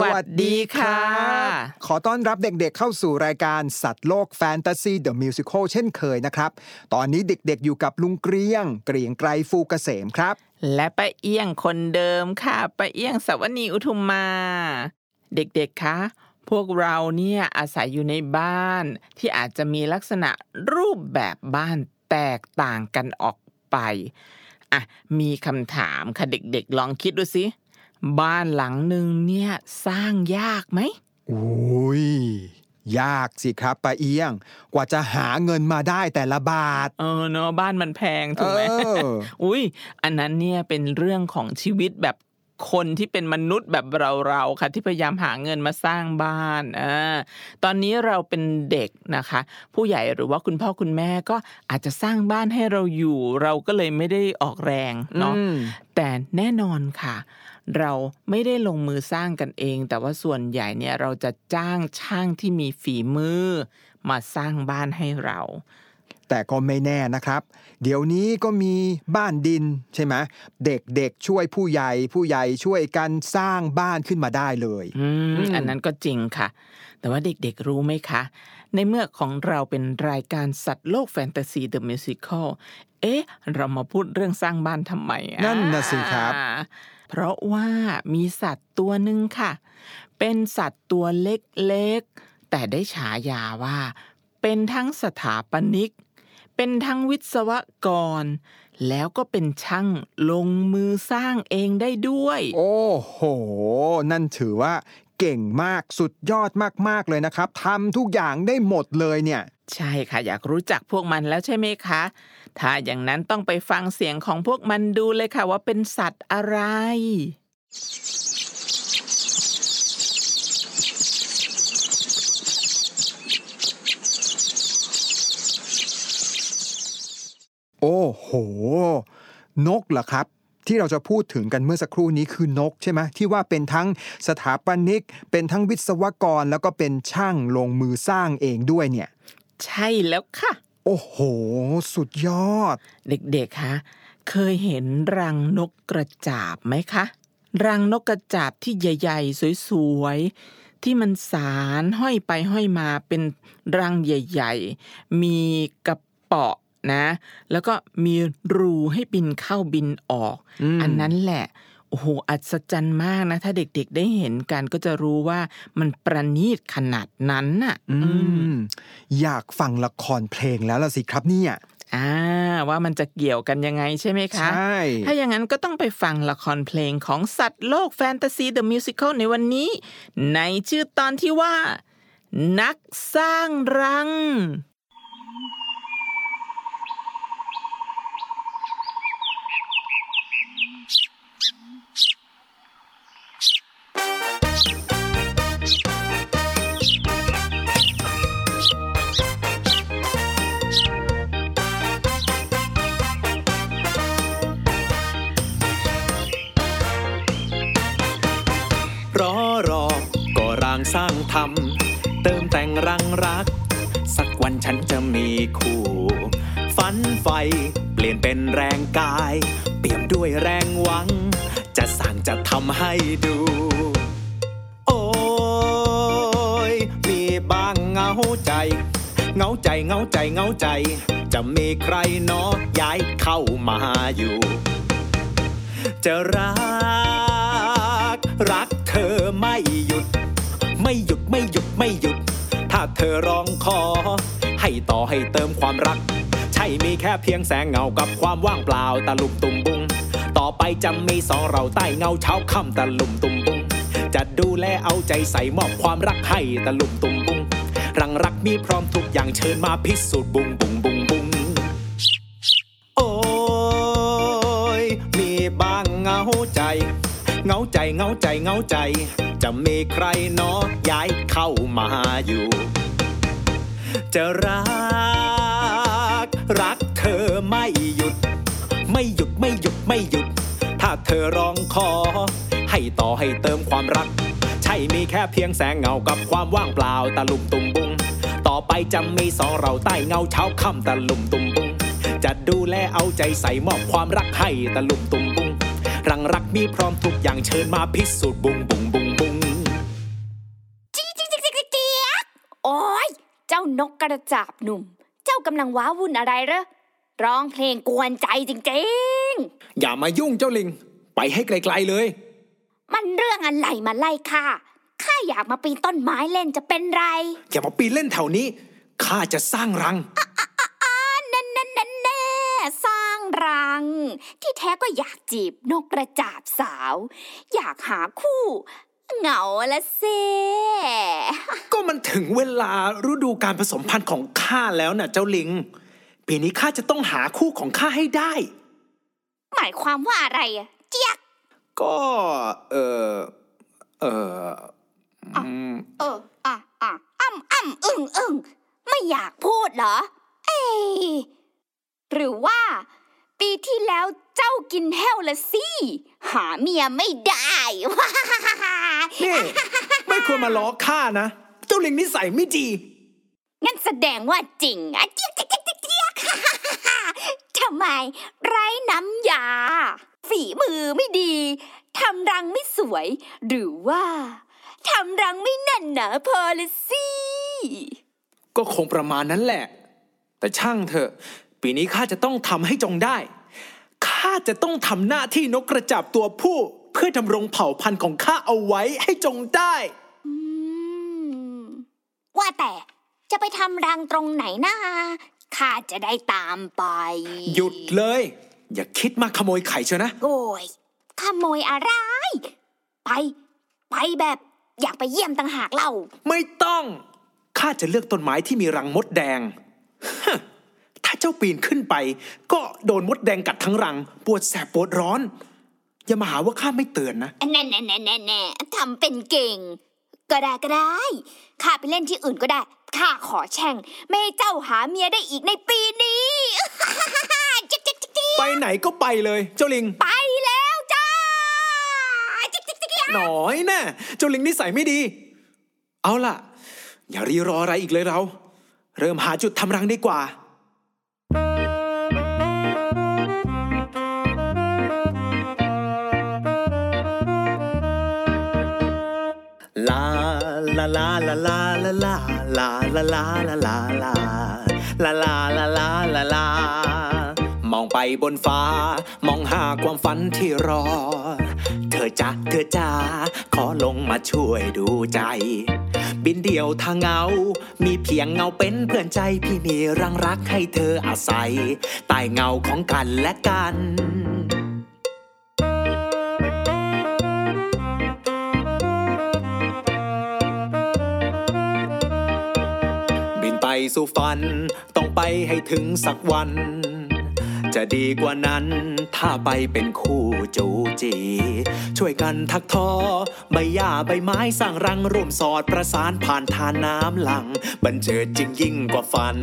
สวัสดีค่ะ ขอต้อนรับเด็กๆเข้าสู่รายการสัตว์โลกแฟนตาซีเดอะมิวสิคลเช่นเคยนะครับ ตอนนี้เด็กๆอยู่กับลุงเกรียง เกรียงไกรฟูเกษมครับ และป้าเอี้ยงคนเดิมค่ะป้าเอี้ยงสวนีอุทุมมา เด็กๆคะพวกเราเนี่ยอาศัยอยู่ในบ้าน ที่อาจจะมีลักษณะรูปแบบบ้านแตกต่างกันออกไปอะมีคำถามค่ะเด็กๆ ลองคิดดูสิ บ้านหลังหนึ่งเนี่ยสร้างยากไหมอุ้ยยากสิครับป้าเอียง กว่าจะหาเงินมาได้แต่ละบาท เออเนอะบ้านมันแพงถูกไหมเอออุ้ยอันนั้นเนี่ยเป็นเรื่องของชีวิตแบบคนที่เป็นมนุษย์แบบเราๆค่ะที่พยายามหาเงินมาสร้างบ้านอ่าตอนนี้เราเป็นเด็กนะคะ ผู้ใหญ่หรือว่าคุณพ่อคุณแม่ก็อาจจะสร้างบ้านให้เราอยู่ เราก็เลยไม่ได้ออกแรงเนาะอืมแต่แน่นอนค่ะ เราไม่ได้ลงมือสร้างกันเอง แต่ว่าส่วนใหญ่เนี่ยเราจะจ้างช่างที่มีฝีมือ มาสร้างบ้านให้เรา แต่ก็ไม่แน่นะครับ เดี๋ยวนี้ก็มีบ้านดินใช่ไหมเด็กๆช่วยผู้ใหญ่ผู้ใหญ่ช่วยกันสร้างบ้านขึ้นมาได้เลยอืมอืมอันนั้นก็จริงค่ะ แต่ว่าเด็กๆรู้ไหมคะ ในเมื่อของเราเป็นรายการสัตว์โลกแฟนตาซีเดอะมิวสิคลเอ๊ะ เรามาพูดเรื่องสร้างบ้านทำไมอ่นั่นน่ะสิครับอ่า เพราะว่ามีสัตว์ตัวหนึ่งค่ะ เป็นสัตว์ตัวเล็กๆ แต่ได้ฉายาว่า เป็นทั้งสถาปนิก เป็นทั้งวิศวกร แล้วก็เป็นช่างลงมือสร้างเองได้ด้วย โอ้โห นั่นถือว่า เก่งมากสุดยอดมากๆเลยนะครับทำทุกอย่างได้หมดเลยเนี่ย ใช่ค่ะ อยากรู้จักพวกมันแล้วใช่ไหมคะ ถ้าอย่างนั้นต้องไปฟังเสียงของพวกมันดูเลยค่ะ ว่าเป็นสัตว์อะไรโอ้โห นกเหรอครับ ที่เราจะพูดถึงกันเมื่อสักครู่นี้คือนกใช่ไหมที่ว่าเป็นทั้งสถาปนิก เป็นทั้งวิศวกรแล้วก็เป็นช่างลงมือสร้างเองด้วยเนี่ย ใช่แล้วค่ะ โอ้โห สุดยอด เด็กๆคะเคยเห็นรังนกกระจาบไหมคะรังนกกระจาบที่ใหญ่ ๆ สวยๆ ที่มันสารห้อยไปห้อยมาเป็นรังใหญ่ ๆ มีกระเปาะ นะ แล้วก็มีรูให้บินเข้าบินออกอืมอันนั้นแหละโอ้โหอัศจรรย์มากนะ ถ้าเด็กๆได้เห็นกันก็จะรู้ว่ามันประณีตขนาดนั้นน่ะอือืมมอยากฟังละครเพลงแล้วล่ะสิครับเนี่ยอ่าว่ามันจะเกี่ยวกันยังไงใช่ไหมคะ ใช่ ถ้าอย่างนั้นก็ต้องไปฟังละครเพลงของสัตว์โลกแฟนตาซีเดอะมิวสิคลในวันนี้ ในชื่อตอนที่ว่า นักสร้างรัง ก็ร่างสร้างทำเติมแต่งรังรัก สักวันฉันจะมีคู่ ฝันไฟเปลี่ยนเป็นแรงกาย เปี่ยมด้วยแรงหวัง จะสร้างจะทำให้ดู โอ้ยมีบ้างเงาใจ เงาใจเงาใจเงาใจ จะมีใครนอย้ายเข้ามาอยู่ จะรัก รักเธอไม่หยุด ไม่หยุดไม่หยุดไม่หยุด ถ้าเธอร้องขอ ให้ต่อให้เติมความรัก ใช่มีแค่เพียงแสงเงากับความว่างเปล่าตะลุมตุมบุง ต่อไปจะมีสองเราใต้เงาเช้าค่ำตะลุมตุมบุง จะดูแลเอาใจใส่มอบความรักให้ตะลุมตุมบุง รังรักมีพร้อมทุกอย่างเชิญมาพิสูจน์บุงบุงบุงบุง ใจเงาใจเงาใจ จะมีใครเนอย้ายเข้ามาอยู่ จะรัก รักเธอไม่หยุด ไม่หยุดไม่หยุดไม่หยุด ถ้าเธอร้องขอ ให้ต่อให้เติมความรัก ใช่มีแค่เพียงแสงเงากับความว่างเปล่าตะลุมตุมบุง ต่อไปจะมีสองเราใต้เงาเช้าค่ำตะลุมตุมบุงจะดูแลเอาใจใส่มอบความรักให้ตะลุมตุมบุง รังรักมีพร้อมทุกอย่างเชิญมาพิสูจน์บุงบุงบุงบุงจิ๊กจิ๊กจิ๊กจิ๊กจิ๊กจิ๊กโอ้ยเจ้านกกระจาบหนุ่ม เจ้ากำลังว้าวุ่นอะไรเหรอร้องเพลงกวนใจจริงอย่ามายุ่งเจ้าลิง ไปให้ไกลๆเลยๆมันเรื่องอะไรมาไล่ค่ะข้าอยากมาปีนต้นไม้เล่นจะเป็นไร อย่ามาปีนเล่นแถวนี้ข้าจะสร้างรัง ร้างรัง ที่แท้ก็อยากจีบนกกระจาบสาว อยากหาคู่ เหงาละเซก็มันถึงเวลาฤดูการผสมพันธุ์ของข้าแล้วน่ะ เจ้าลิง ปีนี้ข้าจะต้องหาคู่ของข้าให้ได้ หมายความว่าอะไรอะเจี๊ยก ก็ เออเอออืมเอออะอะอ่ำอ่ำอึ้งอึ้งไม่อยากพูดเหรอ เอ้ยหรือว่า ปีที่แล้วเจ้ากินแห้วละสิ หาเมียไม่ได้นี่ ไม่ควรมาล้อข้านะ เจ้าลิงนิสัยไม่ดี งั้นแสดงว่าจริงอะเจี๊ยกเจี๊ยกเจี๊ยกเจี๊ยกทำไม ไร้น้ำยา ฝีมือไม่ดี ทำรังไม่สวย หรือว่าทำรังไม่แน่นหนาพอละสิ ก็คงประมาณนั้นแหละ แต่ช่างเถอะ ปีนี้ข้าจะต้องทำให้จงได้ ข้าจะต้องทำหน้าที่นกกระจาบตัวผู้ เพื่อดำรงเผ่าพันธุ์ของข้าเอาไว้ให้จงได้อืมว่าแต่จะไปทำรังตรงไหนนะข้าจะได้ตามไป หยุดเลย อย่าคิดมาขโมยไข่เชียวนะ โอ้ยขโมยอะไร ไป ไปแบบอยากไปเยี่ยมต่างหากเล่า ไม่ต้อง ข้าจะเลือกต้นไม้ที่มีรังมดแดง ฮะ ถ้าเจ้าปีนขึ้นไป ก็โดนมดแดงกัดทั้งรัง ปวดแสบปวดร้อน อย่ามาหาว่าข้าไม่เตือนนะแน่แน่แน่แน่แน่ทำเป็นเก่ง ก็ได้ก็ได้ข้าไปเล่นที่อื่นก็ได้ข้าขอแช่ง ไม่ให้เจ้าหาเมียได้อีกในปีนี้จิ๊กจิ๊กจิ๊กจิ๊กไปไหนก็ไปเลย เจ้าลิง ไปแล้วจ้าจิ๊กจิ๊กจิ๊กจิ๊กหน่อยแน่เจ้าลิงนิสัยไม่ดี เอาล่ะ อย่ารีรออะไรอีกเลยเรา เริ่มหาจุดทำรังดีกว่า ลาลาลาลาลาลาลาลาลาลาลาลามองไปบนฟ้า มองหาความฝันที่รอ เธอจ้าเธอจ้าขอลงมาช่วยดูใจ บินเดียวทางเงา มีเพียงเงาเป็นเพื่อนใจพี่มีรังรักให้เธออาศัยใต้เงาของกันและกัน สู่ฝัน ต้องไปให้ถึงสักวัน จะดีกว่านั้น ถ้าไปเป็นคู่จูจี ช่วยกันทักทอ ใบหญ้าใบไม้สร้างรังร่วมสอดประสานผ่านทานน้ำหลัง บันเจิดจริงยิ่งกว่าฝัน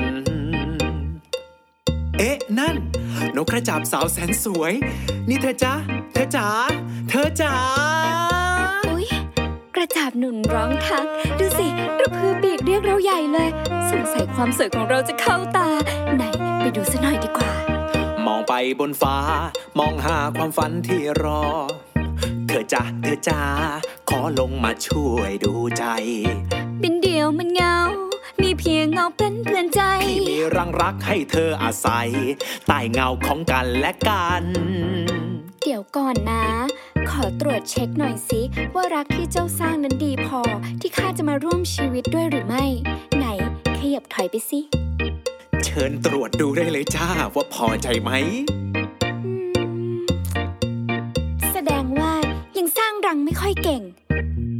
เอ๊ะ นั่น นกกระจาบสาวแสนสวย นี่เธอจ๊ะ เธอจ๋า เธอจ๋า กระจาบหนุนร้องทัก ดูสิกระพือปีกเรียกเราใหญ่เลย สงสัยความสวยของเราจะเข้าตา ไหนไปดูซะหน่อยดีกว่า มองไปบนฟ้า มองหาความฝันที่รอ เธอจ้าเธอจ้าขอลงมาช่วยดูใจบินเดียวมันเหงา มีเพียงเงาเป็นเพื่อนใจ ที่มีรังรักให้เธออาศัยใต้เงาของกันและกัน เดี๋ยวก่อนนะ ขอตรวจเช็คหน่อยสิว่ารักที่เจ้าสร้างนั้นดีพอที่ข้าจะมาร่วมชีวิตด้วยหรือไม่ ไหนขยับถอยไปสิ เชิญตรวจดูได้เลยจ้าว่าพอใจไหมอืมแสดงว่ายังสร้างรังไม่ค่อยเก่ง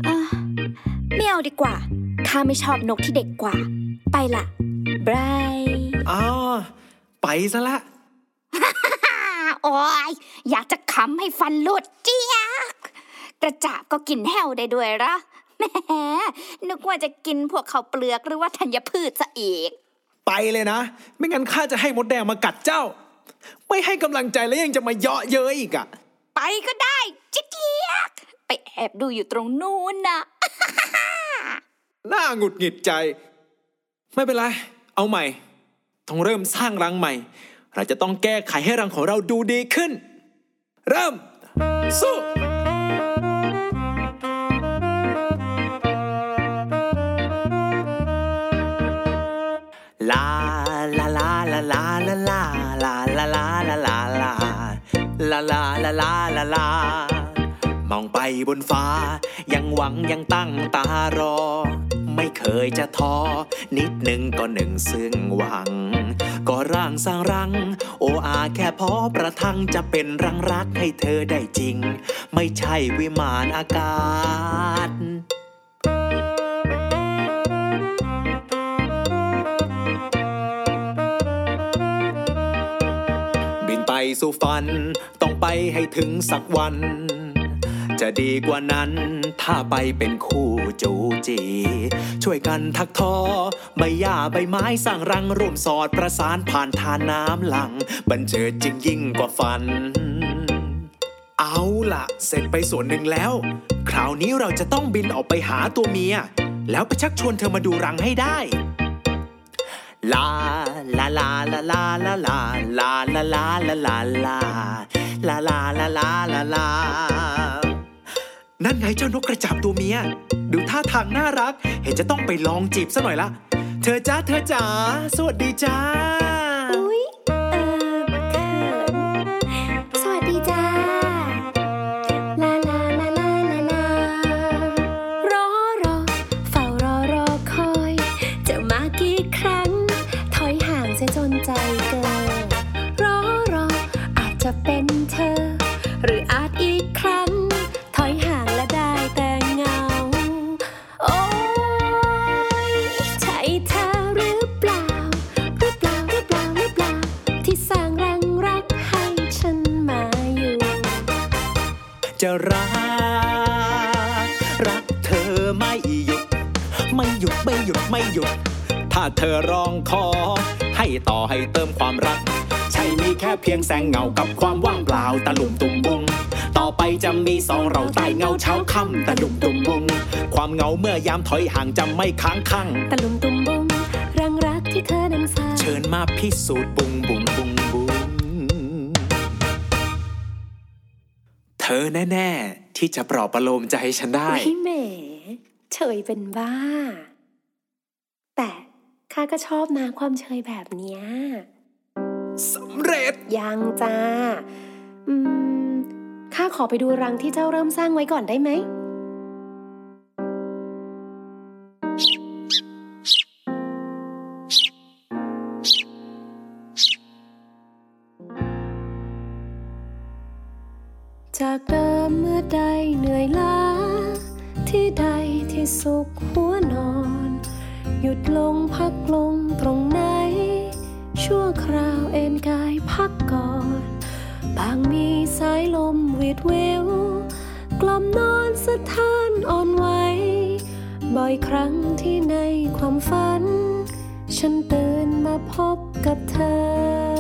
อะไม่เอาดีกว่าข้าไม่ชอบนกที่เด็กกว่า ไปละบายอ้าวไปซะละ โอ้ยอยากจะขำให้ฟันหลุดเจี๊ยกกระจาบก็กินแห้วได้ด้วยเหรอแหมนึกว่าจะกินพวกข้าวเปลือกหรือว่าธัญพืชซะอีก ไปเลยนะ ไม่งั้นข้าจะให้มดแดงมากัดเจ้า ไม่ให้กำลังใจแล้วยังจะมาเยาะเย้ยอีกอะไปก็ได้จิกเกียกไปแอบดูอยู่ตรงนู้นนะน่าหงุดหงิดใจ ไม่เป็นไร เอาใหม่ ต้องเริ่มสร้างรังใหม่ เราจะต้องแก้ไขให้รังของเราดูดีขึ้น เริ่ม สู้ลาลาลาลาลาลาลาลาลาลาลาลาลาลาลาลาลาลาลามองไปบนฟ้า ยังหวังยังตั้งตารอ เคยจะท้อ นิดหนึ่งก็หนึ่งซึ่งหวัง ก็ร่างสร้างรัง โออาแค่พอประทังจะเป็นรังรักให้เธอได้จริง ไม่ใช่วิมานอากาศบินไปสู่ฝัน ต้องไปให้ถึงสักวัน จะดีกว่านั้น ถ้าไปเป็นคู่จูจี ช่วยกันทักทอ ใบหญ้าใบไม้สร้างรังร่วมสอดประสานผ่านทานน้ำหลัง บันเจิดจึงยิ่งกว่าฝัน เอาล่ะ เสร็จไปส่วนหนึ่งแล้ว คราวนี้เราจะต้องบินออกไปหาตัวเมีย แล้วไปชักชวนเธอมาดูรังให้ได้ลาลาลาลาลาลาลาลาลาลาลาลาลาลาลาลาลาลาลา นั่นไงเจ้านกกระจาบตัวเมีย ดูท่าทางน่ารัก เห็นจะต้องไปลองจีบซะหน่อยละ เธอจ้าเธอจ๋าสวัสดีจ้า อุ๊ย เออเขินสวัสดีจ้า ลาลาลาลาลาลารอรอ เฝ้ารอรอคอย จะมากี่ครั้ง ถอยห่างเสียจนใจเกินรอรออาจจะเป็นเธอาเธอร้องขอ ให้ต่อให้เติมความรัก ใช่มีแค่เพียงแสงเงากับความว่างเปล่าตะลุ่มตุ่มบุงต่อไปจะมีสองเราใต้เงาเช้าค่ำตะลุ่มตุ่มบุงความเหงาเมื่อยามถอยห่างจะไม่ค้างคั่งตะลุมตุมบุงรังรักที่เธอนั้นสร้างเชิญมาพิสูจน์บุงบุงบุงบุงเธอแน่ ๆ ที่จะปลอบประโลมใจฉันได้อุ๊ยแหมเฉยเป็นบ้า แต่ ข้าก็ชอบนะความเฉยแบบเนี้ยสำเร็จ ยังจ้า อืม ข้าขอไปดูรังที่เจ้าเริ่มสร้างไว้ก่อนได้ไหม จากเดิมเมื่อใดเหนื่อยล้า ที่ใดที่สุขหัวนอน หยุดลงพักลงตรงไหน ชั่วคราวเอนกายพักก่อน บางมีสายลมวีดเววกล่อมนอนสะท้านอ่อนไหวบ่อยครั้งที่ในความฝัน ฉันตื่นมาพบกับเธอ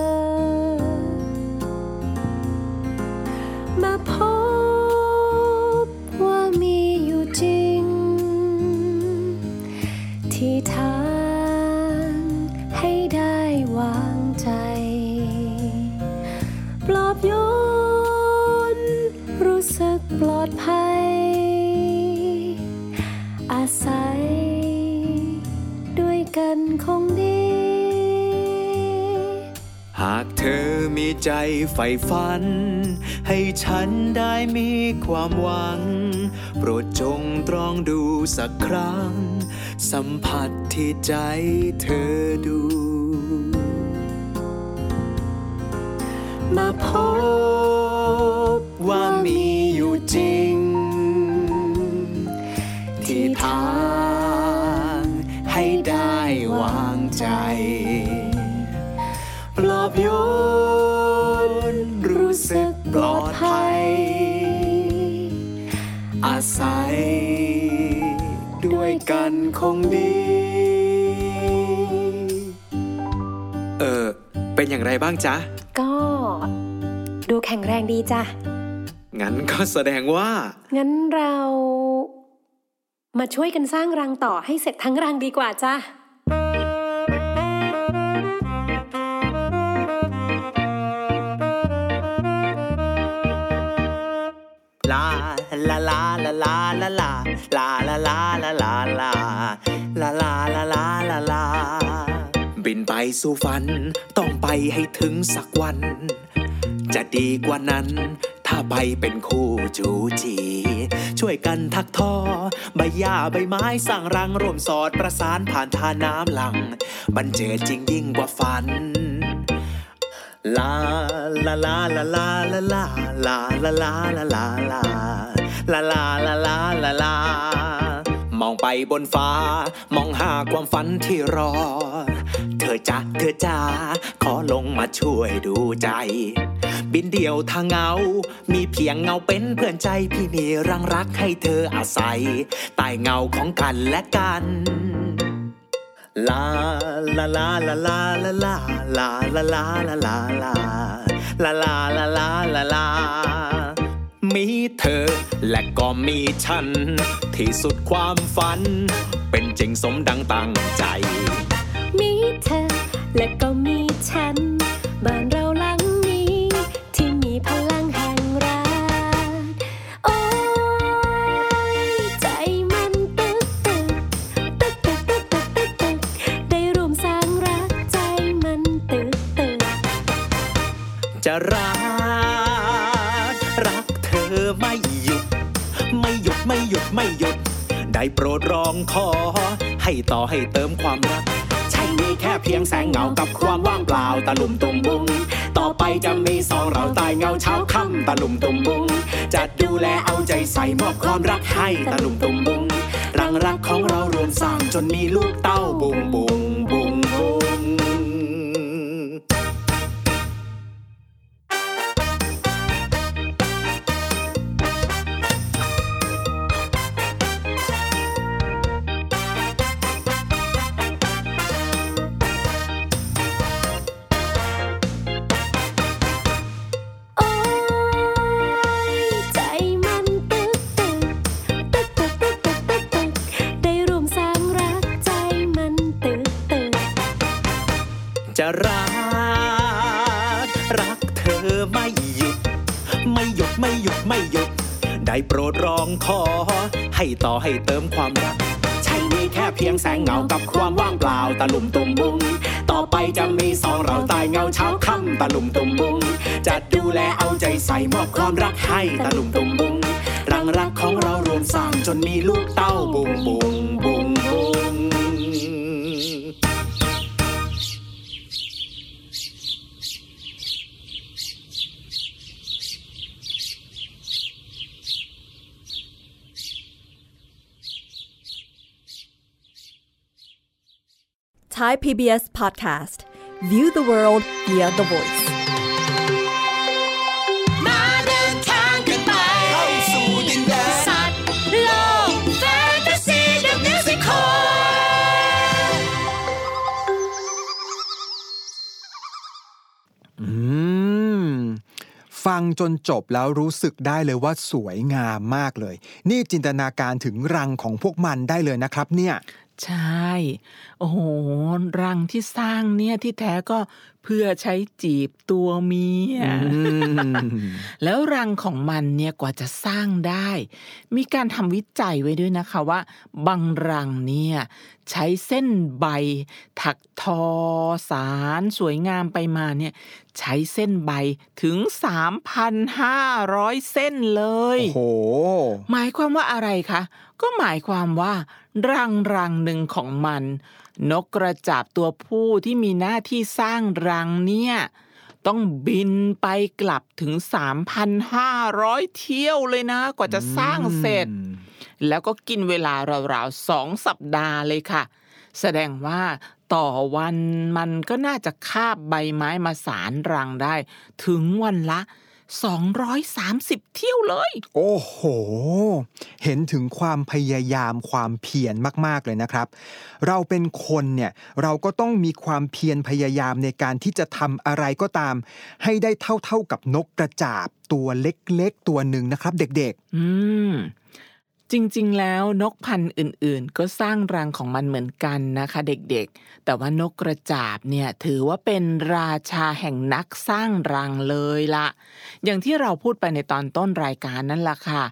ใจใฝ่ฝัน ให้ฉันได้มีความหวัง โปรดจงตรองดูสักครั้ง สัมผัสที่ใจเธอดู มาพบว่ามีอยู่จริง ที่ทางให้ได้วางใจปลอบโยน สึกปลอดภัย อาศัย ด้วยกันคงดี เออ เป็นอย่างไรบ้างจ๊ะ ก็ดูแข็งแรงดีจ้ะ งั้นก็แสดงว่า งั้นเรา มาช่วยกันสร้างรังต่อให้เสร็จทั้งรังดีกว่าจ้ะ ลาลาลาลาลาลาลาลาลาลาลาลาลาลาลาลาลาลาลาบินไปสู่ฝัน ต้องไปให้ถึงสักวัน จะดีกว่านั้น ถ้าไปเป็นคู่จูจี ช่วยกันทักทอใบหญ้าใบไม้สร้างรังร่วมสอดประสานผ่านทาน้ำหลัง บันเจิดจริงยิ่งกว่าฝัน ลาลาลาลาลาลาลาลาลาลาลาลาลาลาลาลาลาลาลามองไปบนฟ้า มองหาความฝันที่รอ เธอจะเธอจ้าขอลงมาช่วยดูใจ บินเดี่ยวทางเงา มีเพียงเงาเป็นเพื่อนใจพี่มีรังรักให้เธออาศัยใต้เงาของกันและกัน ลาลาลาลาลาลาลาลาลาลาลาลาลาลาลาลาลาลาลามีเธอและก็มีฉัน ที่สุดความฝัน เป็นจริงสมดังตั้งใจ มีเธอและก็มีฉัน ได้โปรดร้องขอ ให้ต่อให้เติมความรัก ใช่มีแค่เพียงแสงเงากับความว่างเปล่าตะลุมตุมบุง ต่อไปจะมีสองเราตายเงาเช้าค่ำตะลุมตุมบุงจะดูแลเอาใจใส่มอบความรักให้ตะลุมตุมบุง รังรักของเรารวมสร้างจนมีลูกเต้าบุงบุง เติมความรักใช่มีแค่เพียงแสงเงากับความว่างเปล่าตะลุมตุมบุงต่อไปจะมีสองเราตายเงาเช้าค่ำตะลุมตุมบุงจะดูแลเอาใจใส่มอบความรักให้ตะลุมตุมบุงรังรักของเรารวมสร้างจนมีลูกเต้าบุงบุงบุง Thai PBS podcast. View the world via the voice. มาเดินทางกันไปเข้าสู่ดินแดนสัตว์โลกแฟนตาซีเดอะมิวสิคลอืมฟังจนจบแล้วรู้สึกได้เลยว่าสวยงามมากเลย นี่จินตนาการถึงรังของพวกมันได้เลยนะครับเนี่ย ใช่ โอ้โห รังที่สร้างเนี่ยที่แท้ก็ เพื่อใช้จีบตัวเมียอืมแล้วรังของมันเนี่ยกว่าจะสร้างได้ มีการทำวิจัยไว้ด้วยนะคะว่า บางรังเนี่ยใช้เส้นใบ ถักทอสารสวยงามไปมาเนี่ยใช้เส้นใบถึง 3,500 เส้นเลย โอ้โห หมายความว่าอะไรคะ ก็หมายความว่า รังรังหนึ่งของมัน นกกระจาบตัวผู้ที่มีหน้าที่สร้างรังเนี่ยต้องบินไปกลับถึง 3,500 เที่ยวเลยนะ กว่าจะสร้างเสร็จ แล้วก็กินเวลาราวๆสองสัปดาห์เลยค่ะ แสดงว่าต่อวันมันก็น่าจะคาบใบไม้มาสารรังได้ ถึงวันละ 230 เที่ยวเลย โอ้โห เห็นถึงความพยายามความเพียรมาก ๆ เลยนะครับ เราเป็นคนเนี่ย เราก็ต้องมีความเพียรพยายามในการที่จะทำอะไรก็ตาม ให้ได้เท่า ๆกับนกกระจาบตัวเล็ก ๆ ตัวหนึ่งนะครับ เด็กอืม จริงๆ แล้วนกพันธุ์อื่นๆ ก็สร้างรังของมันเหมือนกันนะคะ เด็กๆ แต่ว่านกกระจาบเนี่ยถือว่าเป็นราชาแห่งนักสร้างรังเลยละอย่างที่เราพูดไปในตอนต้นรายการนั่นแหละค่ะ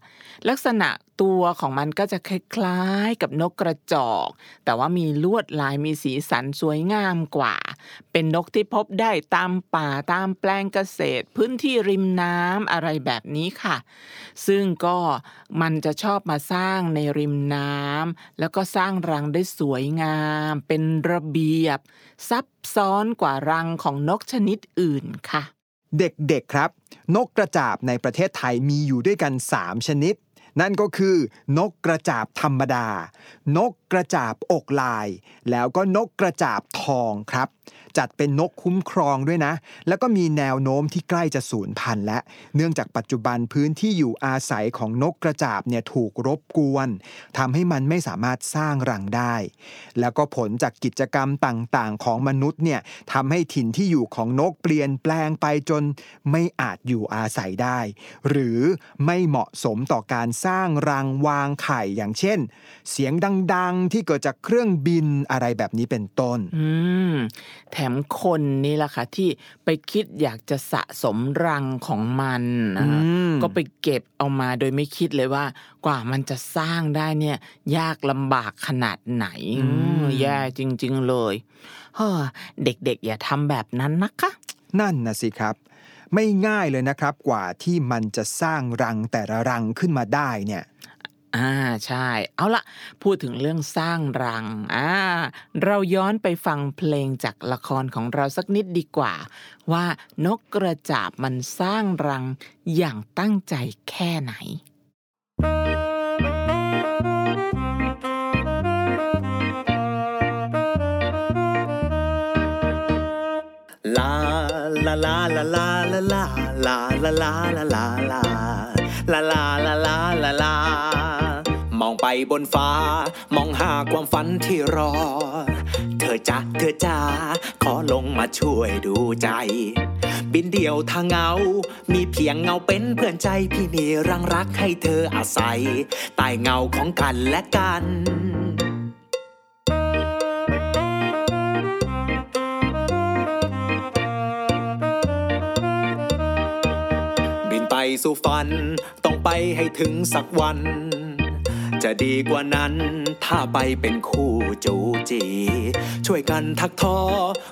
ลักษณะตัวของมันก็จะคล้ายๆ กับนกกระจอก แต่ว่ามีลวดลายมีสีสันสวยงามกว่า เป็นนกที่พบได้ตามป่าตามแปลงเกษตร พื้นที่ริมน้ำอะไรแบบนี้ค่ะ ซึ่งก็มันจะชอบมาสร้างในริมน้ำแล้วก็สร้างรังได้สวยงาม เป็นระเบียบ ซับซ้อนกว่ารังของนกชนิดอื่นค่ะ เด็กๆครับ นกกระจาบในประเทศไทยมีอยู่ด้วยกัน 3 ชนิด นั่นก็คือ นกกระจาบธรรมดา นกกระจาบอกลาย แล้วก็นกกระจาบทองครับ จัดเป็นนกคุ้มครองด้วยนะ แล้วก็มีแนวโน้มที่ใกล้จะสูญพันธุ์และ เนื่องจากปัจจุบันพื้นที่อยู่อาศัยของนกกระจาบเนี่ยถูกรบกวนทำให้มันไม่สามารถสร้างรังได้ แล้วก็ผลจากกิจกรรมต่างๆ ของมนุษย์เนี่ยทำให้ถิ่นที่อยู่ของนกเปลี่ยนแปลงไปจนไม่อาจอยู่อาศัยได้ หรือไม่เหมาะสมต่อการสร้างรังวางไข่อย่างเช่น เสียงดังๆที่เกิดจากเครื่องบินอะไรแบบนี้เป็นต้น อืมแถมคนนี่แหละค่ะที่ไปคิดอยากจะสะสมรังของมันนะอืมก็ไปเก็บเอามาโดยไม่คิดเลยว่ากว่ามันจะสร้างได้เนี่ย ยากลำบากขนาดไหนอืมแย่จริง ๆ เลยเฮ้อเด็กๆ อย่าทำแบบนั้นนะคะ นั่นนะสิครับ ไม่ง่ายเลยนะครับกว่าที่มันจะสร้างรังแต่ละรังขึ้นมาได้เนี่ย อ่าใช่ เอาละพูดถึงเรื่องสร้างรังอ่าเราย้อนไปฟังเพลงจากละครของเราสักนิดดีกว่า ว่านกกระจาบมันสร้างรังอย่างตั้งใจแค่ไหนลาลาลาลาลาลาลาลาลาลาลาลาลาลาลาลา ไปบนฟ้า มองหาความฝันที่รอ เธอจ้าเธอจ้าขอลงมาช่วยดูใจ บินเดี่ยวทางเงา มีเพียงเงาเป็นเพื่อนใจพี่มีรังรักให้เธออาศัยใต้เงาของกันและกันบินไปสู่ฝัน ต้องไปให้ถึงสักวัน จะดีกว่านั้น ถ้าไปเป็นคู่จูจี ช่วยกันทักทอ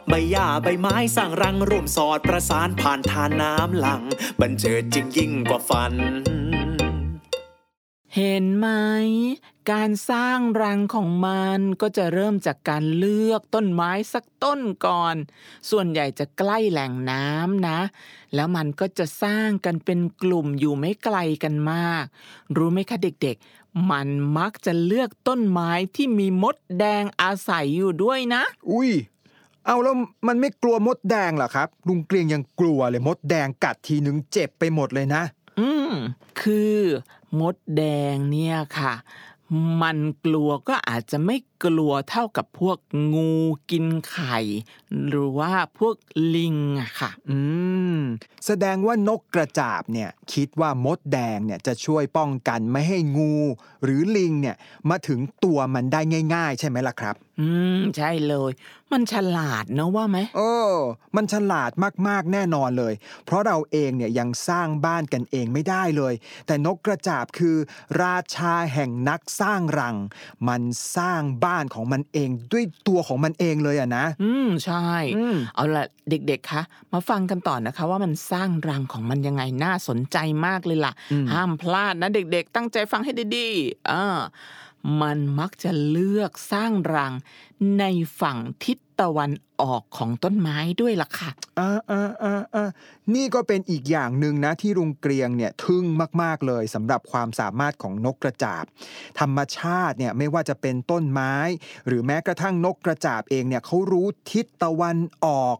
ใบหญ้าใบไม้สร้างรังร่วมสอดประสานผ่านทานน้ำหลัง บันเจิดจริงยิ่งกว่าฝัน เห็นไหมการสร้างรังของมันก็จะเริ่มจากการเลือกต้นไม้สักต้นก่อน ส่วนใหญ่จะใกล้แหล่งน้ำนะ แล้วมันก็จะสร้างกันเป็นกลุ่มอยู่ไม่ไกลกันมาก รู้ไหมคะเด็ก มันมักจะเลือกต้นไม้ที่มีมดแดงอาศัยอยู่ด้วยนะ อุ้ย เอาแล้วมันไม่กลัวมดแดงเหรอครับ ลุงเกรียงยังกลัวเลยมดแดงกัดทีนึงเจ็บไปหมดเลยนะ อืม คือมดแดงเนี่ยค่ะ มันกลัวก็อาจจะไม่ กลัวเท่ากับพวกงูกินไข่ หรือว่าพวกลิงอะค่ะ อืม แสดงว่านกกระจาบเนี่ยคิดว่ามดแดงเนี่ยจะช่วยป้องกันไม่ให้งู หรือลิงเนี่ยมาถึงตัวมันได้ง่าย ๆ ใช่ไหมล่ะครับ อืม ใช่เลย มันฉลาดนะว่าไหมเออ มันฉลาดมากๆแน่นอนเลย เพราะเราเองเนี่ยยังสร้างบ้านกันเองไม่ได้เลย แต่นกกระจาบคือ ราชาแห่งนักสร้างรัง มันสร้างบ้านของมันเองด้วยตัวของมันเองเลยอะนะ อืมใช่อืมเอาละเด็กๆคะมาฟังกันต่อนะคะ ว่ามันสร้างรังของมันยังไงน่าสนใจมากเลยล่ะอืมห้ามพลาดนะเด็กๆ ตั้งใจฟังให้ดีๆอ่ามันมักจะเลือกสร้างรังในฝั่งทิศ ตะวันออกของต้นไม้ด้วยล่ะค่ะอ่าอ่าอ่าอ่านี่ก็เป็นอีกอย่างหนึ่งนะที่ลุงเกรียงเนี่ยทึ่งมาก ๆเลยสำหรับความสามารถของนกกระจาบ ธรรมชาติเนี่ยไม่ว่าจะเป็นต้นไม้ หรือแม้กระทั่งนกกระจาบเองเนี่ยเขารู้ทิศตะวันออก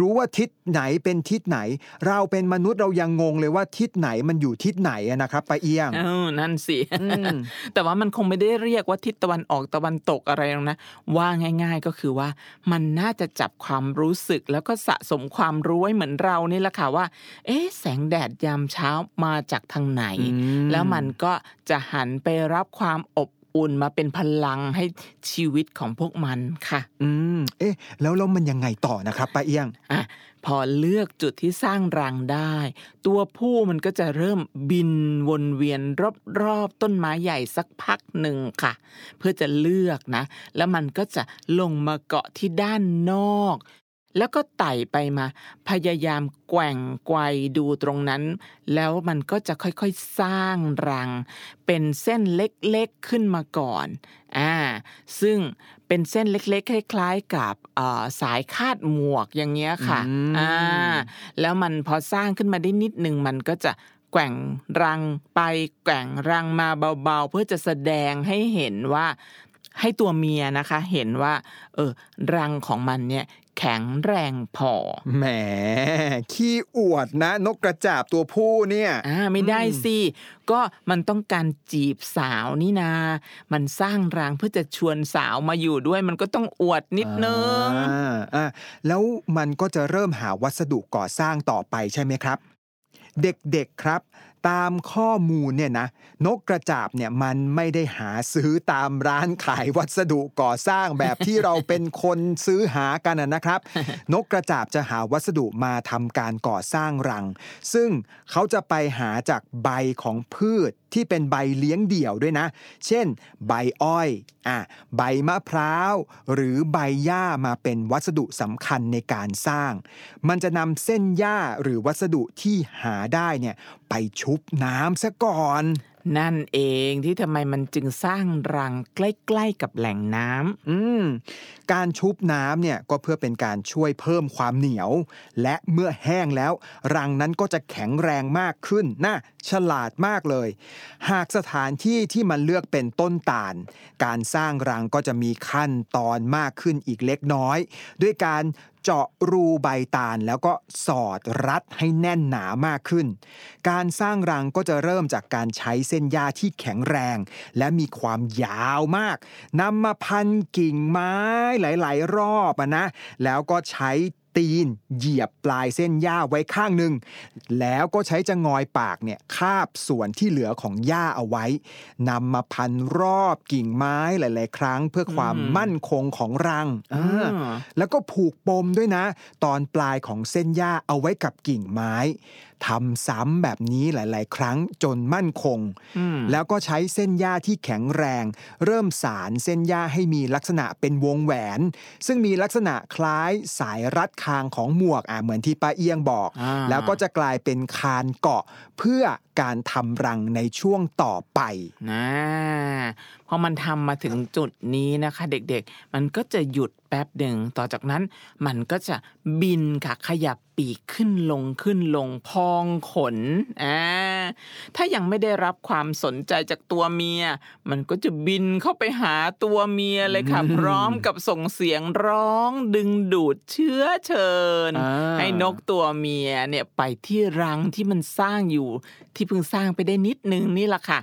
รู้ว่าทิศไหนเป็นทิศไหน เราเป็นมนุษย์เรายังงงเลยว่าทิศไหนมันอยู่ทิศไหนอะนะครับป้าเอี้ยงเออนั่นสิอืมแต่ว่ามันคงไม่ได้เรียกว่าทิศตะวันออกตะวันตกอะไรหรอกนะ ว่าง่าย ๆก็คือว่า มันน่าจะจับความรู้สึกแล้วก็สะสมความรู้ไว้เหมือนเรานี่แหละค่ะว่า เอ๊ะแสงแดดยามเช้ามาจากทางไหนอืมแล้วมันก็จะหันไปรับความอบ อุ่นมาเป็นพลังให้ชีวิตของพวกมันค่ะ อืม เอ๊ะ แล้วแล้วมันยังไงต่อนะครับป้าเอี้ยงอะพอเลือกจุดที่สร้างรังได้ ตัวผู้มันก็จะเริ่มบินวนเวียนรอบๆต้นไม้ใหญ่สักพักหนึ่งค่ะ เพื่อจะเลือกนะ แล้วมันก็จะลงมาเกาะที่ด้านนอก แล้วก็ไต่ไปมา พยายามแกว่งไกวดูตรงนั้น แล้วมันก็จะค่อยๆสร้างรัง เป็นเส้นเล็กๆขึ้นมาก่อนอ่าซึ่งเป็นเส้นเล็กๆ คล้ายๆ กับเอ่อสายคาดหมวกอย่างเงี้ยค่ะอืมอ่าแล้วมันพอสร้างขึ้นมาได้นิดนึงมันก็จะแกว่งรังไปแกว่งรังมาเบาๆ เพื่อจะแสดงให้เห็นว่าให้ตัวเมียนะคะเห็นว่าเออรังของมันเนี่ย แข็งแรงพอ แหม ขี้อวดนะ นกกระจาบตัวผู้เนี่ย อ่าไม่ได้สิ ก็มันต้องการจีบสาวนี่นา มันสร้างรังเพื่อจะชวนสาวมาอยู่ด้วย มันก็ต้องอวดนิดนึง อ่าอ่าแล้วมันก็จะเริ่มหาวัสดุก่อสร้างต่อไปใช่ไหมครับ เด็กๆครับ ตามข้อมูลเนี่ยนะนกกระจาบเนี่ยมันไม่ได้หาซื้อตามร้านขายวัสดุก่อสร้างแบบที่เราเป็นคนซื้อหากันนะนะครับ นกกระจาบจะหาวัสดุมาทำการก่อสร้างรัง ซึ่งเขาจะไปหาจากใบของพืชที่เป็นใบเลี้ยงเดี่ยวด้วยนะ เช่น ใบอ้อยอะใบมะพร้าว หรือใบหญ้ามาเป็นวัสดุสำคัญในการสร้าง มันจะนำเส้นหญ้าหรือวัสดุที่หาได้เนี่ย ไปชุบน้ำซะก่อน นั่นเองที่ทำไมมันจึงสร้างรังใกล้ๆกับแหล่งน้ำอืมการชุบน้ำเนี่ยก็เพื่อเป็นการช่วยเพิ่มความเหนียว และเมื่อแห้งแล้ว รังนั้นก็จะแข็งแรงมากขึ้นน่าฉลาดมากเลย หากสถานที่ที่มันเลือกเป็นต้นตาล การสร้างรังก็จะมีขั้นตอนมากขึ้นอีกเล็กน้อย ด้วยการ เจาะรูใบตาลแล้วก็สอดรัดให้แน่นหนามากขึ้น การสร้างรังก็จะเริ่มจากการใช้เส้นหญ้าที่แข็งแรง และมีความยาวมากนำมาพันกิ่งไม้หลาย ๆ รอบนะ แล้วก็ใช้ ตีนเหยียบปลายเส้นหญ้าไว้ข้างหนึ่งแล้วก็ใช้จะงอยปากเนี่ยคาบส่วนที่เหลือของหญ้าเอาไว้นำมาพันรอบกิ่งไม้หลาย ๆ ครั้งเพื่อความอืมมั่นคงของรังอ่าอ่าแล้วก็ผูกปมด้วยนะ ตอนปลายของเส้นหญ้าเอาไว้กับกิ่งไม้ ทำซ้ำแบบนี้หลาย ๆ ครั้งจนมั่นคงอืมแล้วก็ใช้เส้นหญ้าที่แข็งแรง เริ่มสารเส้นหญ้าให้มีลักษณะเป็นวงแหวน ซึ่งมีลักษณะคล้ายสายรัดคางของหมวกอะเหมือนที่ป้าเอียงบอกอ่าแล้วก็จะกลายเป็นคานเกาะเพื่อการทำรังในช่วงต่อไปนะพ อมันทำมาถึงจุดนี้นะคะ เด็กๆ มันก็จะหยุดแป๊บหนึ่งต่อจากนั้นมันก็จะบินค่ะขยับปีกขึ้นลงขึ้นลงพองขนอ่าถ้ายังไม่ได้รับความสนใจจากตัวเมีย มันก็จะบินเข้าไปหาตัวเมียเลยค่ะ พร้อมกับส่งเสียงร้องดึงดูดเชื้อเชิญอ่าให้นกตัวเมียเนี่ยไปที่รังที่มันสร้างอยู่ ที่เพิ่งสร้างไปได้นิดนึงนี่แหละค่ะ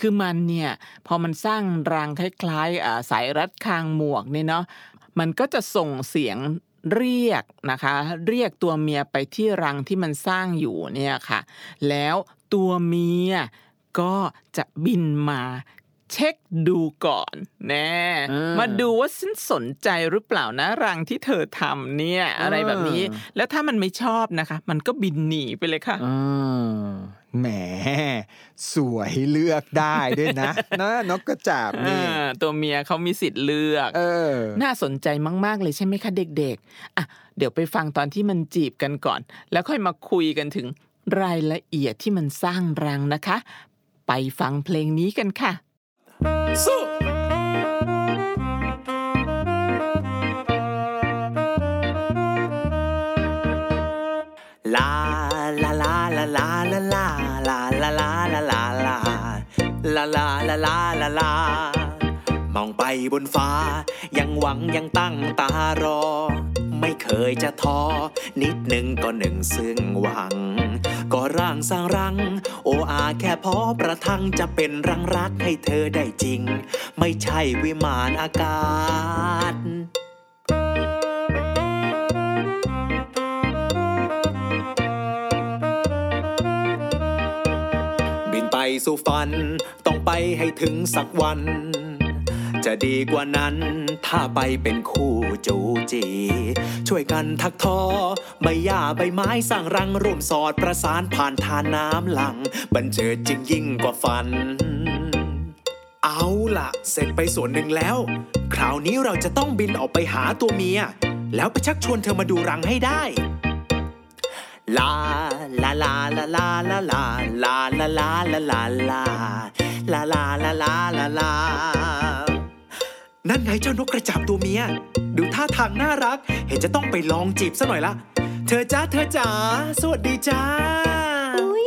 คือมันเนี่ยพอมันสร้างรังคล้ายๆอ่าสายรัดคางหมวกเนี่ยเนาะมันก็จะส่งเสียงเรียกนะคะ เรียกตัวเมียไปที่รังที่มันสร้างอยู่เนี่ยค่ะ แล้วตัวเมียก็จะบินมาเช็คดูก่อนแน่อ่ามาดูว่าฉันสนใจหรือเปล่านะรังที่เธอทำเนี่ย อะไรแบบนี้อ่าแล้วถ้ามันไม่ชอบนะคะ มันก็บินหนีไปเลยค่ะอ่า แหม สวยเลือกได้ด้วยนะนะนกกระจาบนี่อ่าตัวเมียเขามีสิทธิ์เลือกเออ น่าสนใจมาก ๆ เลยใช่ไหมคะเด็ก ๆ อะ เดี๋ยวไปฟังตอนที่มันจีบกันก่อน แล้วค่อยมาคุยกันถึงรายละเอียดที่มันสร้างรังนะคะ ไปฟังเพลงนี้กันค่ะสู้ บนฟ้า ยังหวังยังตั้งตารอ ไม่เคยจะท้อ นิดหนึ่งก็หนึ่งซึ่งหวัง ก็ร่างสร้างรัง โออาแค่พอประทังจะเป็นรังรักให้เธอได้จริง ไม่ใช่วิมานอากาศบินไปสู่ฝัน ต้องไปให้ถึงสักวัน จะดีกว่านั้น ถ้าไปเป็นคู่จูจี ช่วยกันทักทอ ใบหญ้าใบไม้สร้างรังร่วมสอดประสานผ่านทานน้ำหลัง บันเจิดจึงยิ่งกว่าฝัน เอาล่ะเสร็จไปส่วนหนึ่งแล้ว คราวนี้เราจะต้องบินออกไปหาตัวเมีย แล้วไปชักชวนเธอมาดูรังให้ได้ลาลาลาลาลาลาลาลาลาลาลาลาลาลาลาลาลาลาลา นั่นไงเจ้านกกระจาบตัวเมีย ดูท่าทางน่ารัก เห็นจะต้องไปลองจีบซะหน่อยละ เธอจ้าเธอจ๋าสวัสดีจ้า อุ้ย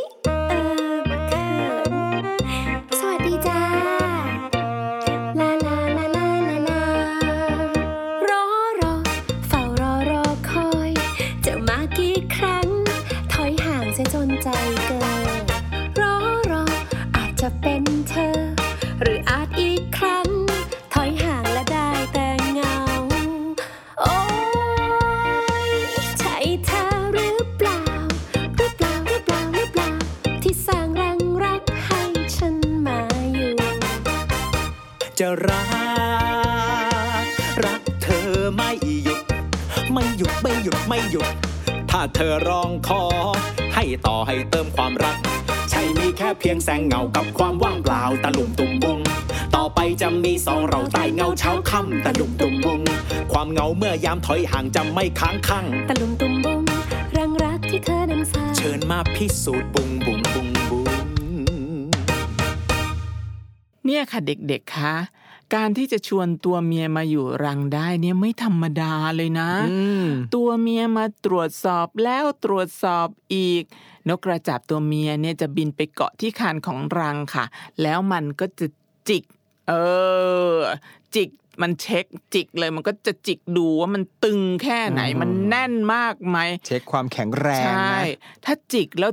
เธอร้องขอ ให้ต่อให้เติมความรัก ใช่มีแค่เพียงแสงเงากับความว่างเปล่าตะลุ่มตุ่มบุงต่อไปจะมีสองเราใต้เงาเช้าค่ำตะลุ่มตุ่มบุงความเหงาเมื่อยามถอยห่างจะไม่ค้างคั่งตะลุมตุมบุงรังรักที่เธอนั้นสร้างเชิญมาพิสูจน์บุงบุง เนี่ยค่ะเด็กๆคะการที่จะชวนตัวเมียมาอยู่รังได้เนี่ยไม่ธรรมดาเลยนะอืมตัวเมียมาตรวจสอบแล้วตรวจสอบอีก นกกระจาบตัวเมียเนี่ยจะบินไปเกาะที่คานของรังค่ะ แล้วมันก็จะจิก เออ จิกมันเช็คจิกเลยมันก็จะจิกดูว่ามันตึงแค่ไหนอืมมันแน่นมากไหมเช็คความแข็งแรงใช่นะถ้าจิกแล้ว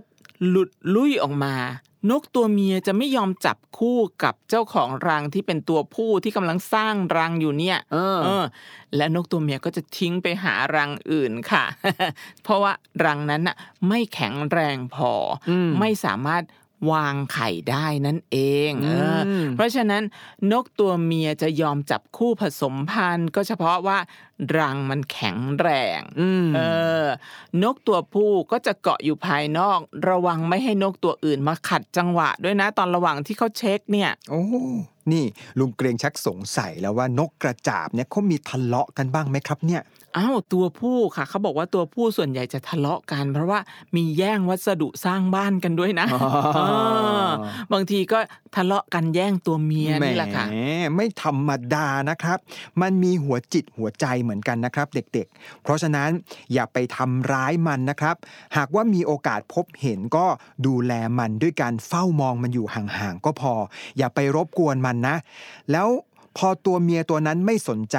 หลุดลุ่ยออกมา นกตัวเมียจะไม่ยอมจับคู่กับเจ้าของรังที่เป็นตัวผู้ที่กำลังสร้างรังอยู่เนี่ยเออเออ และนกตัวเมียก็จะทิ้งไปหารังอื่นค่ะ เพราะว่ารังนั้นน่ะไม่แข็งแรงพออมไม่สามารถ วางไข่ได้นั่นเองเอออมเพราะฉะนั้นนกตัวเมียจะยอมจับคู่ผสมพันธุ์ ก็เฉพาะว่ารังมันแข็งแรงอืมเออนกตัวผู้ก็จะเกาะอยู่ภายนอก ระวังไม่ให้นกตัวอื่นมาขัดจังหวะด้วยนะตอนระหว่างที่เขาเช็คเนี่ยโอ้นี่ลุงเกรงชักสงสัยแล้วว่านกกระจาบเนี่ยเขามีทะเลาะกันบ้างไหมครับเนี่ยอ้าวตัวผู้ค่ะเขาบอกว่าตัวผู้ส่วนใหญ่จะทะเลาะกัน เพราะว่ามีแย่งวัสดุสร้างบ้านกันด้วยนะอ๋อเออบางทีก็ทะเลาะกันแย่งตัวเมียนี่แหละค่ะแหมไม่ธรรมดานะครับ มันมีหัวจิตหัวใจเหมือนกันนะครับ เด็กๆ เพราะฉะนั้นอย่าไปทำร้ายมันนะครับ หากว่ามีโอกาสพบเห็นก็ดูแลมันด้วยการเฝ้ามองมันอยู่ห่างๆก็พอ อย่าไปรบกวนมันนะ แล้วพอตัวเมียตัวนั้นไม่สนใจ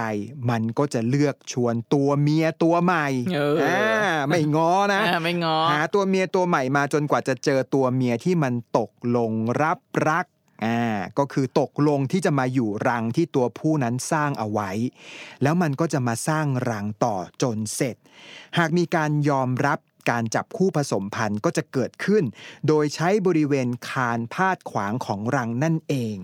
มันก็จะเลือกชวนตัวเมียตัวใหม่เอออ่าไม่ง้อนะอ่าไม่งอหาตัวเมียตัวใหม่มาจนกว่าจะเจอตัวเมียที่มันตกลงรับรักอ่าก็คือตกลงที่จะมาอยู่รังที่ตัวผู้นั้นสร้างเอาไว้ แล้วมันก็จะมาสร้างรังต่อจนเสร็จ หากมีการยอมรับ การจับคู่ผสมพันธุ์ก็จะเกิดขึ้น โดยใช้บริเวณคานพาดขวางของรังนั่นเอง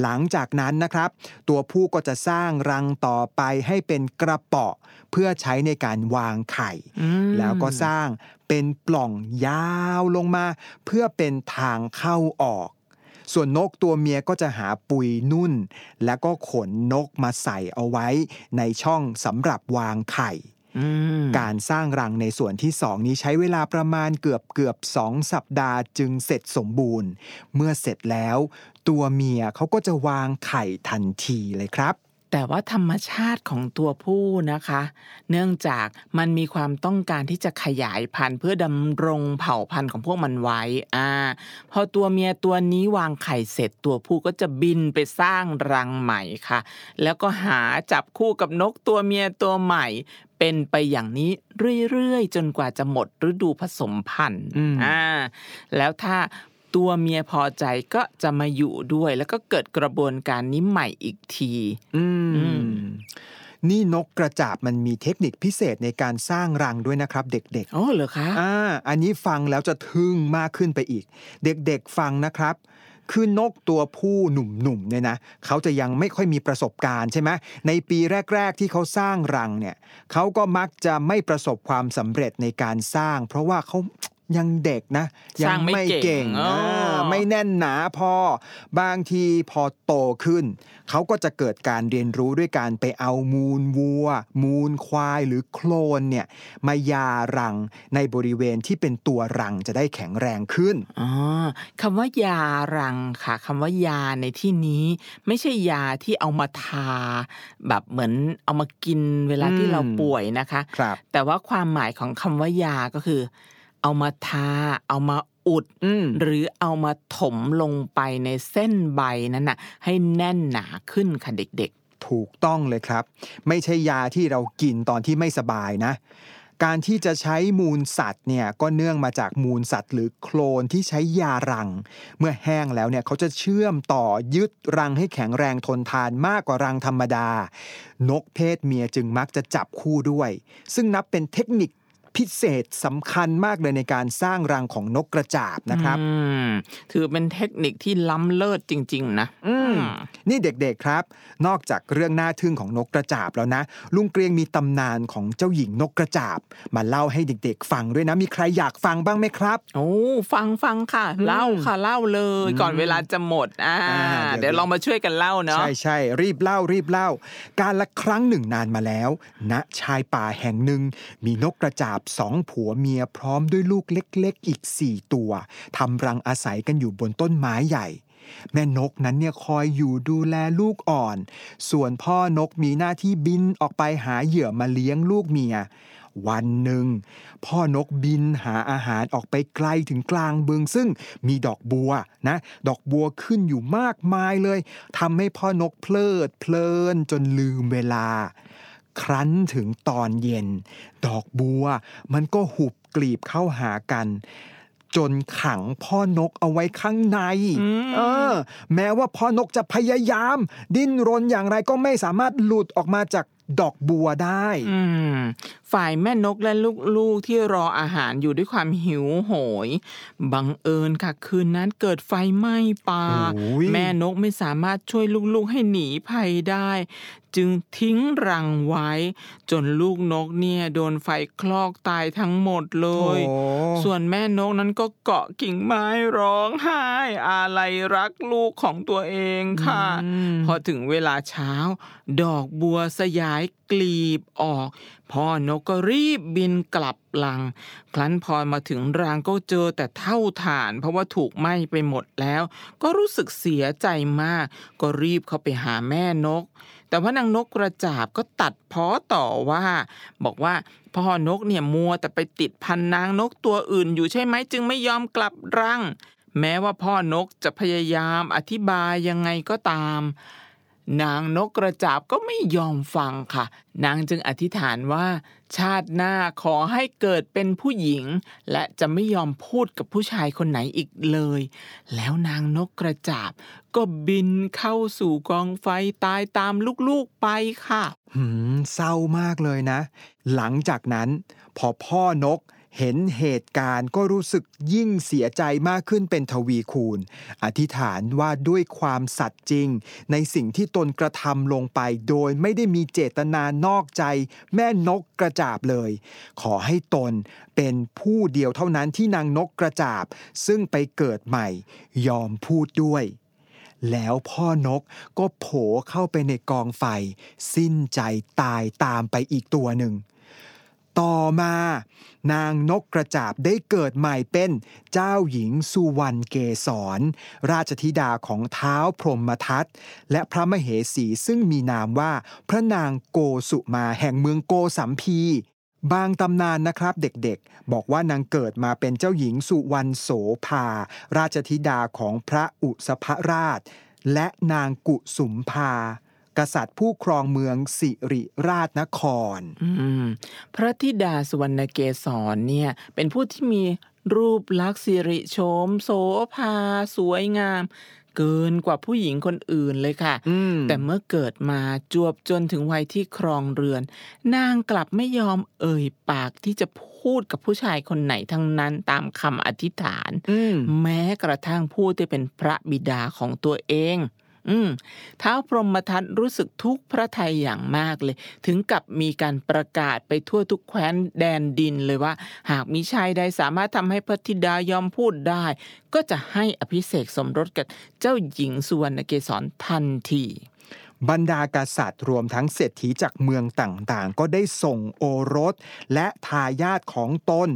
หลังจากนั้นนะครับ ตัวผู้ก็จะสร้างรังต่อไปให้เป็นกระเป๋อเพื่อใช้ในการวางไข่อืมแล้วก็สร้างเป็นปล่องยาวลงมา เพื่อเป็นทางเข้าออกส่วนนกตัวเมียก็จะหาปุยนุ่น แล้วก็ขนนกมาใส่เอาไว้ในช่องสำหรับวางไข่อืม การสร้างรังในส่วนที่สองนี้ใช้เวลาประมาณเกือบเกือบสองสัปดาห์จึงเสร็จสมบูรณ์ เมื่อเสร็จแล้ว ตัวเมียเขาก็จะวางไข่ทันทีเลยครับ แต่ว่าธรรมชาติของตัวผู้นะคะ เนื่องจากมันมีความต้องการที่จะขยายพันธุ์ เพื่อดำรงเผ่าพันธุ์ของพวกมันไว้อ่าพอตัวเมียตัวนี้วางไข่เสร็จตัวผู้ก็จะบินไปสร้างรังใหม่ค่ะ แล้วก็หาจับคู่กับนกตัวเมียตัวใหม่ เป็นไปอย่างนี้เรื่อยๆ จนกว่าจะหมดฤดูผสมพันธุ์อืมอ่าแล้วถ้า ตัวเมียพอใจก็จะมาอยู่ด้วย แล้วก็เกิดกระบวนการนี้ใหม่อีกที อือืมมนี่นกกระจาบมันมีเทคนิคพิเศษในการสร้างรังด้วยนะครับ เด็กอ๋อเหรอคะๆอ่าอันนี้ฟังแล้วจะทึ่งมากขึ้นไปอีก เด็กๆฟังนะครับ คือนกตัวผู้หนุ่มๆเนี่ยนะเขาจะยังไม่ค่อยมีประสบการณ์ใช่ไหมในปีแรก ๆ ที่เขาสร้างรังเนี่ยเขาก็มักจะไม่ประสบความสำเร็จในการสร้าง เพราะว่าเขา ยังเด็กนะสยัร้างไม่เก่งอ๋ออ่าไม่แน่นหนาพอบางทีพอโตขึ้น เขาก็จะเกิดการเรียนรู้ด้วยการไปเอามูลวัว มูลควายหรือโคลนเนี่ยมายารังในบริเวณที่เป็นตัวรังจะได้แข็งแรงขึ้นอ๋อคำว่ายารังค่ะคำว่ายาในที่นี้ ไม่ใช่ยาที่เอามาทา แบบเหมือนเอามากินเวลาที่อืมเราป่วยนะคะครับแต่ว่าความหมายของคำว่ายาก็คือ เอามาทา เอามาอุดอืมหรือเอามาถมลงไปในเส้นใบนั้นน่ะ ให้แน่นหนาขึ้นค่ะเด็กถูกต้องเลยครับ ไม่ใช่ยาที่เรากินตอนที่ไม่สบายนะการที่จะใช้มูลสัตว์เนี่ยก็เนื่องมาจากมูลสัตว์ หรือโคลนที่ใช้ยารัง เมื่อแห้งแล้วเนี่ยเขาจะเชื่อมต่อยึดรังให้แข็งแรงทนทานมากกว่ารังธรรมดา นกเพศเมียจึงมักจะจับคู่ด้วย ซึ่งนับเป็นเทคนิค พิเศษสำคัญมากเลยในการสร้างรังของนกกระจาบๆนะครับอืมถือเป็นเทคนิคที่ล้ำเลิศจริง ๆ นะอืมนี่เด็กๆครับ นอกจากเรื่องน่าทึ่งของนกกระจาบแล้วนะ ลุงเกรียงมีตำนานของเจ้าหญิงนกกระจาบ มาเล่าให้เด็กๆ ฟังด้วยนะ มีใครอยากฟังบ้างไหมครับ โอ้ฟังฟังค่ะ เล่าค่ะเล่าเลย ก่อนเวลาจะหมดอ่าอ่าเดี๋เดี๋ยยววเรามาช่วยกันเล่าเนาะใช่ใช่รีบเล่ารีบเล่า การละครั้งหนึ่งนานมาแล้วณชายป่าแห่งหนึ่งมีนกกระจาบสองผัวเมียพร้อมด้วยลูกเล็กๆ อีกสี่ตัวทำรังอาศัยกันอยู่บนต้นไม้ใหญ่ แม่นกนั้นเนี่ยคอยอยู่ดูแลลูกอ่อน ส่วนพ่อนกมีหน้าที่บินออกไปหาเหยื่อมาเลี้ยงลูกเมีย วันหนึ่ง พ่อนกบินหาอาหารออกไปไกลถึงกลางบึงซึ่งมีดอกบัวนะ ดอกบัวขึ้นอยู่มากมายเลยทำให้พ่อนกเพลิดเพลินจนลืมเวลา ครั้นถึงตอนเย็น ดอกบัว มันก็หุบกลีบเข้าหากันจนขังพ่อนกเอาไว้ข้างในอืมเออ แม้ว่าพ่อนกจะพยายาม ดิ้นรนอย่างไรก็ไม่สามารถหลุดออกมาจากดอกบัวได้อืมฝ่ายแม่นกและลูกๆที่รออาหารอยู่ด้วยความหิวโหย บังเอิญค่ะคืนนั้นเกิดไฟไหม้ป่าโอ้ยแม่นกไม่สามารถช่วยลูกๆให้หนีภัยได้ จึงทิ้งรังไว้ จนลูกนกเนี่ยโดนไฟคลอกตายทั้งหมดเลยโอ้ส่วนแม่นกนั้นก็เกาะกิ่งไม้ร้องไห้อาลัยรักลูกของตัวเองค่ะ พอถึงเวลาเช้า ดอกบัวสยายกลีบออก พ่อนกก็รีบบินกลับรัง ครั้นพอมาถึงรังก็เจอแต่เท่าฐาน เพราะว่าถูกไหม้ไปหมดแล้ว ก็รู้สึกเสียใจมาก ก็รีบเข้าไปหาแม่นก แต่ว่านางนกกระจาบก็ตัดพ้อต่อว่า บอกว่าพ่อนกเนี่ยมัวแต่ไปติดพันนางนกตัวอื่นอยู่ใช่ไหมจึงไม่ยอมกลับรังแม้ว่าพ่อนกจะพยายามอธิบายยังไงก็ตาม นางนกกระจาบก็ไม่ยอมฟังค่ะ นางจึงอธิษฐานว่า ชาติหน้าขอให้เกิดเป็นผู้หญิง และจะไม่ยอมพูดกับผู้ชายคนไหนอีกเลย แล้วนางนกกระจาบ ก็บินเข้าสู่กองไฟตายตามลูกๆไปค่ะ หืมเศร้ามากเลยนะ หลังจากนั้น พอพ่อนก เห็นเหตุการณ์ก็รู้สึกยิ่งเสียใจมากขึ้นเป็นทวีคูณ อธิษฐานว่าด้วยความสัตย์จริง ในสิ่งที่ตนกระทำลงไปโดยไม่ได้มีเจตนานอกใจ แม่นกกระจาบเลย ขอให้ตนเป็นผู้เดียวเท่านั้นที่นางนกกระจาบ ซึ่งไปเกิดใหม่ ยอมพูดด้วย แล้วพ่อนกก็โผเข้าไปในกองไฟ สิ้นใจตายตามไปอีกตัวหนึ่ง ต่อมา นางนกกระจาบได้เกิดใหม่เป็นเจ้าหญิงสุวรรณเกศร ราชธิดาของเท้าพรหมทัตและพระมเหสีซึ่งมีนามว่าพระนางโกสุมาแห่งเมืองโกสัมพีบางตำนานนะครับเด็กๆ บอกว่านางเกิดมาเป็นเจ้าหญิงสุวรรณโสภา ราชธิดาของพระอุสภราช และนางกุสุมภา กษัตริย์ผู้ครองเมืองสิริราชนครอืมพระธิดาสุวรรณเกศรเนี่ยเป็นผู้ที่มีรูปลักษณ์สิริโฉมโสภาสวยงาม เกินกว่าผู้หญิงคนอื่นเลยค่ะอืมแต่เมื่อเกิดมาจวบจนถึงวัยที่ครองเรือน นางกลับไม่ยอมเอ่ยปากที่จะพูดกับผู้ชายคนไหนทั้งนั้นตามคำอธิษฐานอืมแม้กระทั่งผู้ที่เป็นพระบิดาของตัวเอง อืมท้าวพรหมทัตรู้สึกทุกพระทัยอย่างมากเลย ถึงกับมีการประกาศไปทั่วทุกแคว้นแดนดินเลยว่า หากมีชายใดสามารถทำให้พระธิดายอมพูดได้ ก็จะให้อภิเษกสมรสกับเจ้าหญิงสุวรรณเกศรทันที บรรดากษัตริย์รวมทั้งเศรษฐีจากเมืองต่างๆ ก็ได้ส่งโอรสและทายาทของตน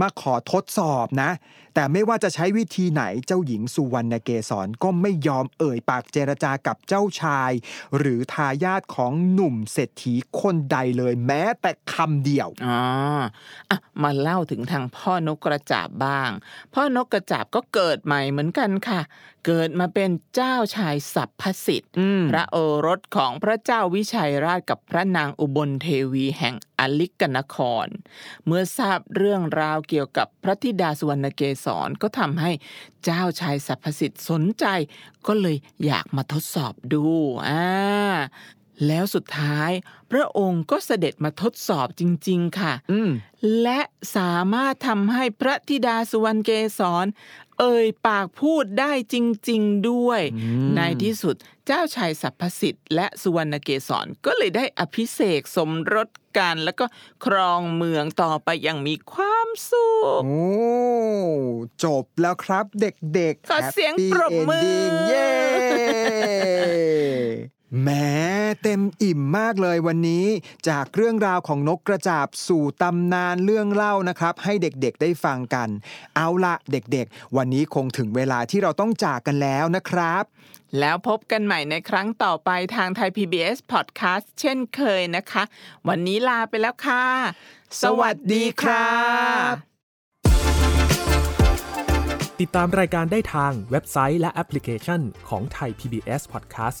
มาขอทดสอบนะ แต่ไม่ว่าจะใช้วิธีไหนเจ้าหญิงสุวรรณเกศรก็ไม่ยอมเอ่ยปากเจรจากับเจ้าชาย หรือทายาทของหนุ่มเศรษฐีคนใดเลยแม้แต่คำเดียวอ๋ออะมาเล่าถึงทางพ่อนกกระจาบบ้าง พ่อนกกระจาบก็เกิดใหม่เหมือนกันค่ะ เกิดมาเป็นเจ้าชายสัพพสิทธิ์อืมพระโอรสของพระเจ้าวิชัยราชกับพระนางอุบลเทวีแห่งอลิกนคร เมื่อทราบเรื่องราวเกี่ยวกับพระธิดาสุวรรณเกศรก็ทำให้เจ้าชายสัพพสิทธิ์สนใจ ก็เลยอยากมาทดสอบดูอ่าแล้วสุดท้าย พระองค์ก็เสด็จมาทดสอบจริง ๆ ค่ะอืมและสามารถทำให้พระธิดาสุวรรณเกศร เอ่ยปากพูดได้จริง ๆด้วยอืมในที่สุดเจ้าชายสัพพสิทธิ์และสุวรรณเกศรก็เลยได้อภิเษกสมรสกันแล้วก็ครองเมืองต่อไปอย่างมีความสุขโอ้จบแล้วครับเด็กๆขอเสียง Happy ปรบมือ Ending เย้ แหมเต็มอิ่มมากเลยวันนี้ จากเรื่องราวของนกกระจาบสู่ตำนานเรื่องเล่านะครับ ให้เด็กๆได้ฟังกัน เอาละเด็กๆ วันนี้คงถึงเวลาที่เราต้องจากกันแล้วนะครับ แล้วพบกันใหม่ในครั้งต่อไปทางไทย PBS Podcast เช่นเคยนะคะ วันนี้ลาไปแล้วค่ะ สวัสดีครับ ติดตามรายการได้ทางเว็บไซต์และแอปพลิเคชันของไทย PBS Podcast